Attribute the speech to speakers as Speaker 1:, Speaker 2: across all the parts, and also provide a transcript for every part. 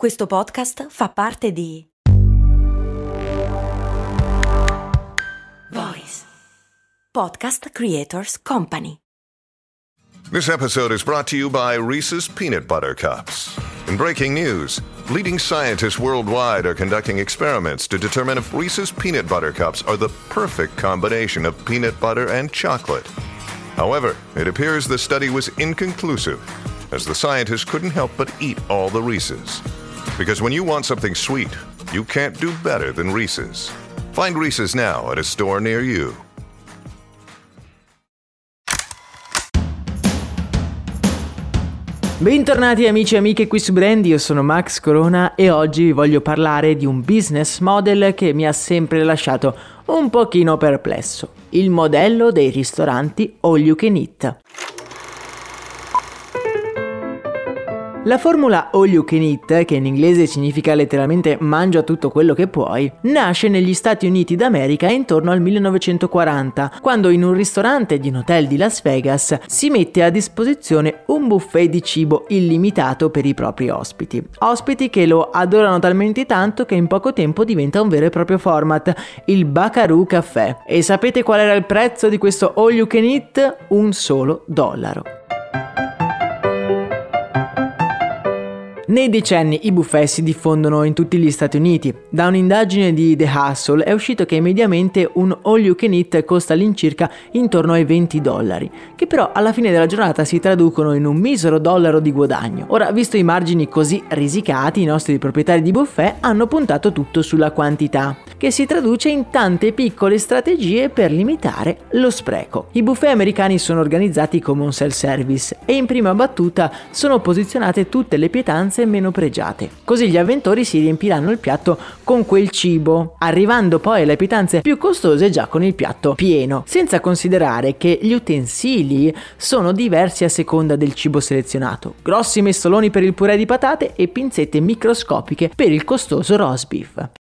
Speaker 1: Questo podcast fa parte di Voice Podcast Creators Company.
Speaker 2: This episode is brought to you by Reese's Peanut Butter Cups. In breaking news, leading scientists worldwide are conducting experiments to determine if Reese's Peanut Butter Cups are the perfect combination of peanut butter and chocolate. However, it appears the study was inconclusive, as the scientists couldn't help but eat all the Reese's. Because when you want something sweet, you can't do better than Reese's. Find Reese's now at a store near you.
Speaker 3: Bentornati amici e amiche qui su Brand, io sono Max Corona e oggi vi voglio parlare di un business model che mi ha sempre lasciato un pochino perplesso, il modello dei ristoranti all you can eat. La formula all you can eat, che in inglese significa letteralmente mangia tutto quello che puoi, nasce negli Stati Uniti d'America intorno al 1940, quando in un ristorante di un hotel di Las Vegas si mette a disposizione un buffet di cibo illimitato per i propri ospiti. Ospiti che lo adorano talmente tanto che in poco tempo diventa un vero e proprio format, il Bacaroo Café. E sapete qual era il prezzo di questo all you can eat? Un solo dollaro. Nei decenni i buffet si diffondono in tutti gli Stati Uniti. Da un'indagine di The Hustle è uscito che mediamente un all you can eat costa all'incirca intorno ai 20 dollari, che però alla fine della giornata si traducono in un misero dollaro di guadagno. Ora, visto i margini così risicati, i nostri proprietari di buffet hanno puntato tutto sulla quantità, che si traduce in tante piccole strategie per limitare lo spreco. I buffet americani sono organizzati come un self-service e in prima battuta sono posizionate tutte le pietanze pietanze meno pregiate. Così gli avventori si riempiranno il piatto con quel cibo, arrivando poi alle pietanze più costose già con il piatto pieno, senza considerare che gli utensili sono diversi a seconda del cibo selezionato. Grossi mestoloni per il purè di patate e pinzette microscopiche per il costoso roast beef.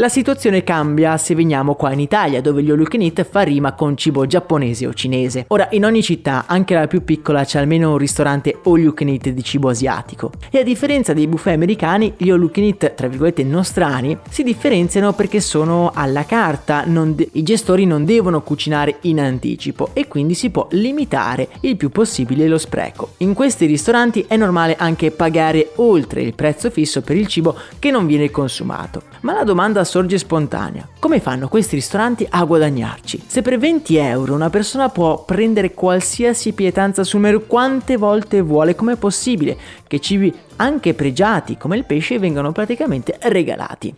Speaker 3: La situazione cambia se veniamo qua in Italia, dove gli all fa rima con cibo giapponese o cinese. Ora, in ogni città, anche la più piccola, c'è almeno un ristorante all di cibo asiatico. E a differenza dei buffet americani, gli all tra virgolette, nostrani, si differenziano perché sono alla carta, de- i gestori non devono cucinare in anticipo e quindi si può limitare il più possibile lo spreco. In questi ristoranti è normale anche pagare oltre il prezzo fisso per il cibo che non viene consumato. Ma la domanda sorge spontanea. Come fanno questi ristoranti a guadagnarci? Se per 20 euro una persona può prendere qualsiasi pietanza sul menù quante volte vuole, com'è possibile che cibi anche pregiati come il pesce vengano praticamente regalati?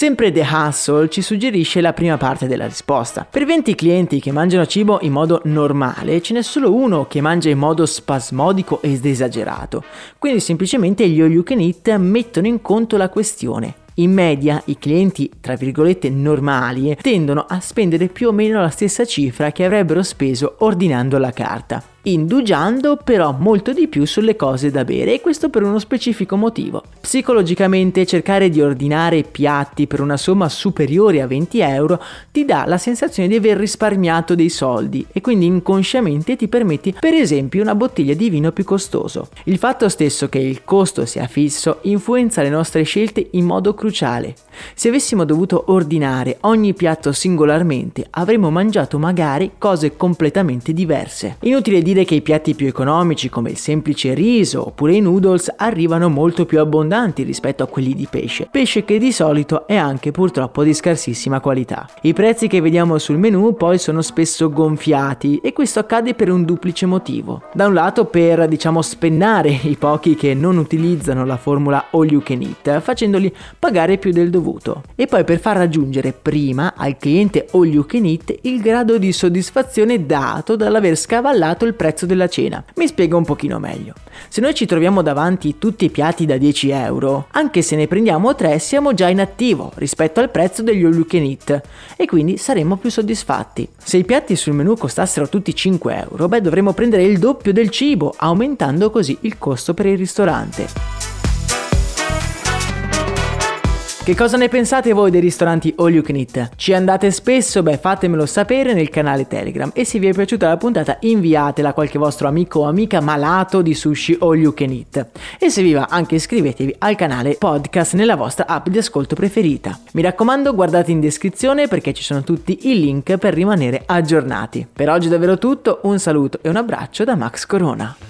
Speaker 3: Sempre The Hustle ci suggerisce la prima parte della risposta. Per 20 clienti che mangiano cibo in modo normale, ce n'è solo uno che mangia in modo spasmodico ed esagerato. Quindi semplicemente gli all you can eat mettono in conto la questione. In media i clienti, tra virgolette, normali tendono a spendere più o meno la stessa cifra che avrebbero speso ordinando la carta indugiando però molto di più sulle cose da bere e questo per uno specifico motivo. Psicologicamente cercare di ordinare piatti per una somma superiore a 20 euro ti dà la sensazione di aver risparmiato dei soldi e quindi inconsciamente ti permetti per esempio una bottiglia di vino più costoso. Il fatto stesso che il costo sia fisso influenza le nostre scelte in modo cruciale. Se avessimo dovuto ordinare ogni piatto singolarmente avremmo mangiato magari cose completamente diverse. Inutile dire che i piatti più economici come il semplice riso oppure i noodles arrivano molto più abbondanti rispetto a quelli di pesce, pesce che di solito è anche purtroppo di scarsissima qualità. I prezzi che vediamo sul menu poi sono spesso gonfiati e questo accade per un duplice motivo. Da un lato per diciamo spennare i pochi che non utilizzano la formula all you can eat facendoli pagare più del dovuto e poi per far raggiungere prima al cliente all you can eat il grado di soddisfazione dato dall'aver scavallato il prezzo della cena. Mi spiego un pochino meglio. Se noi ci troviamo davanti tutti i piatti da 10 euro, anche se ne prendiamo 3 siamo già in attivo rispetto al prezzo degli all you can eat e quindi saremmo più soddisfatti. Se i piatti sul menù costassero tutti 5 euro, beh dovremmo prendere il doppio del cibo, aumentando così il costo per il ristorante. Che cosa ne pensate voi dei ristoranti All You Can Eat? Ci andate spesso? Beh, fatemelo sapere nel canale Telegram e se vi è piaciuta la puntata inviatela a qualche vostro amico o amica malato di sushi All You Can Eat. E se vi va anche iscrivetevi al canale podcast nella vostra app di ascolto preferita. Mi raccomando guardate in descrizione perché ci sono tutti i link per rimanere aggiornati. Per oggi è davvero tutto, un saluto e un abbraccio da Max Corona.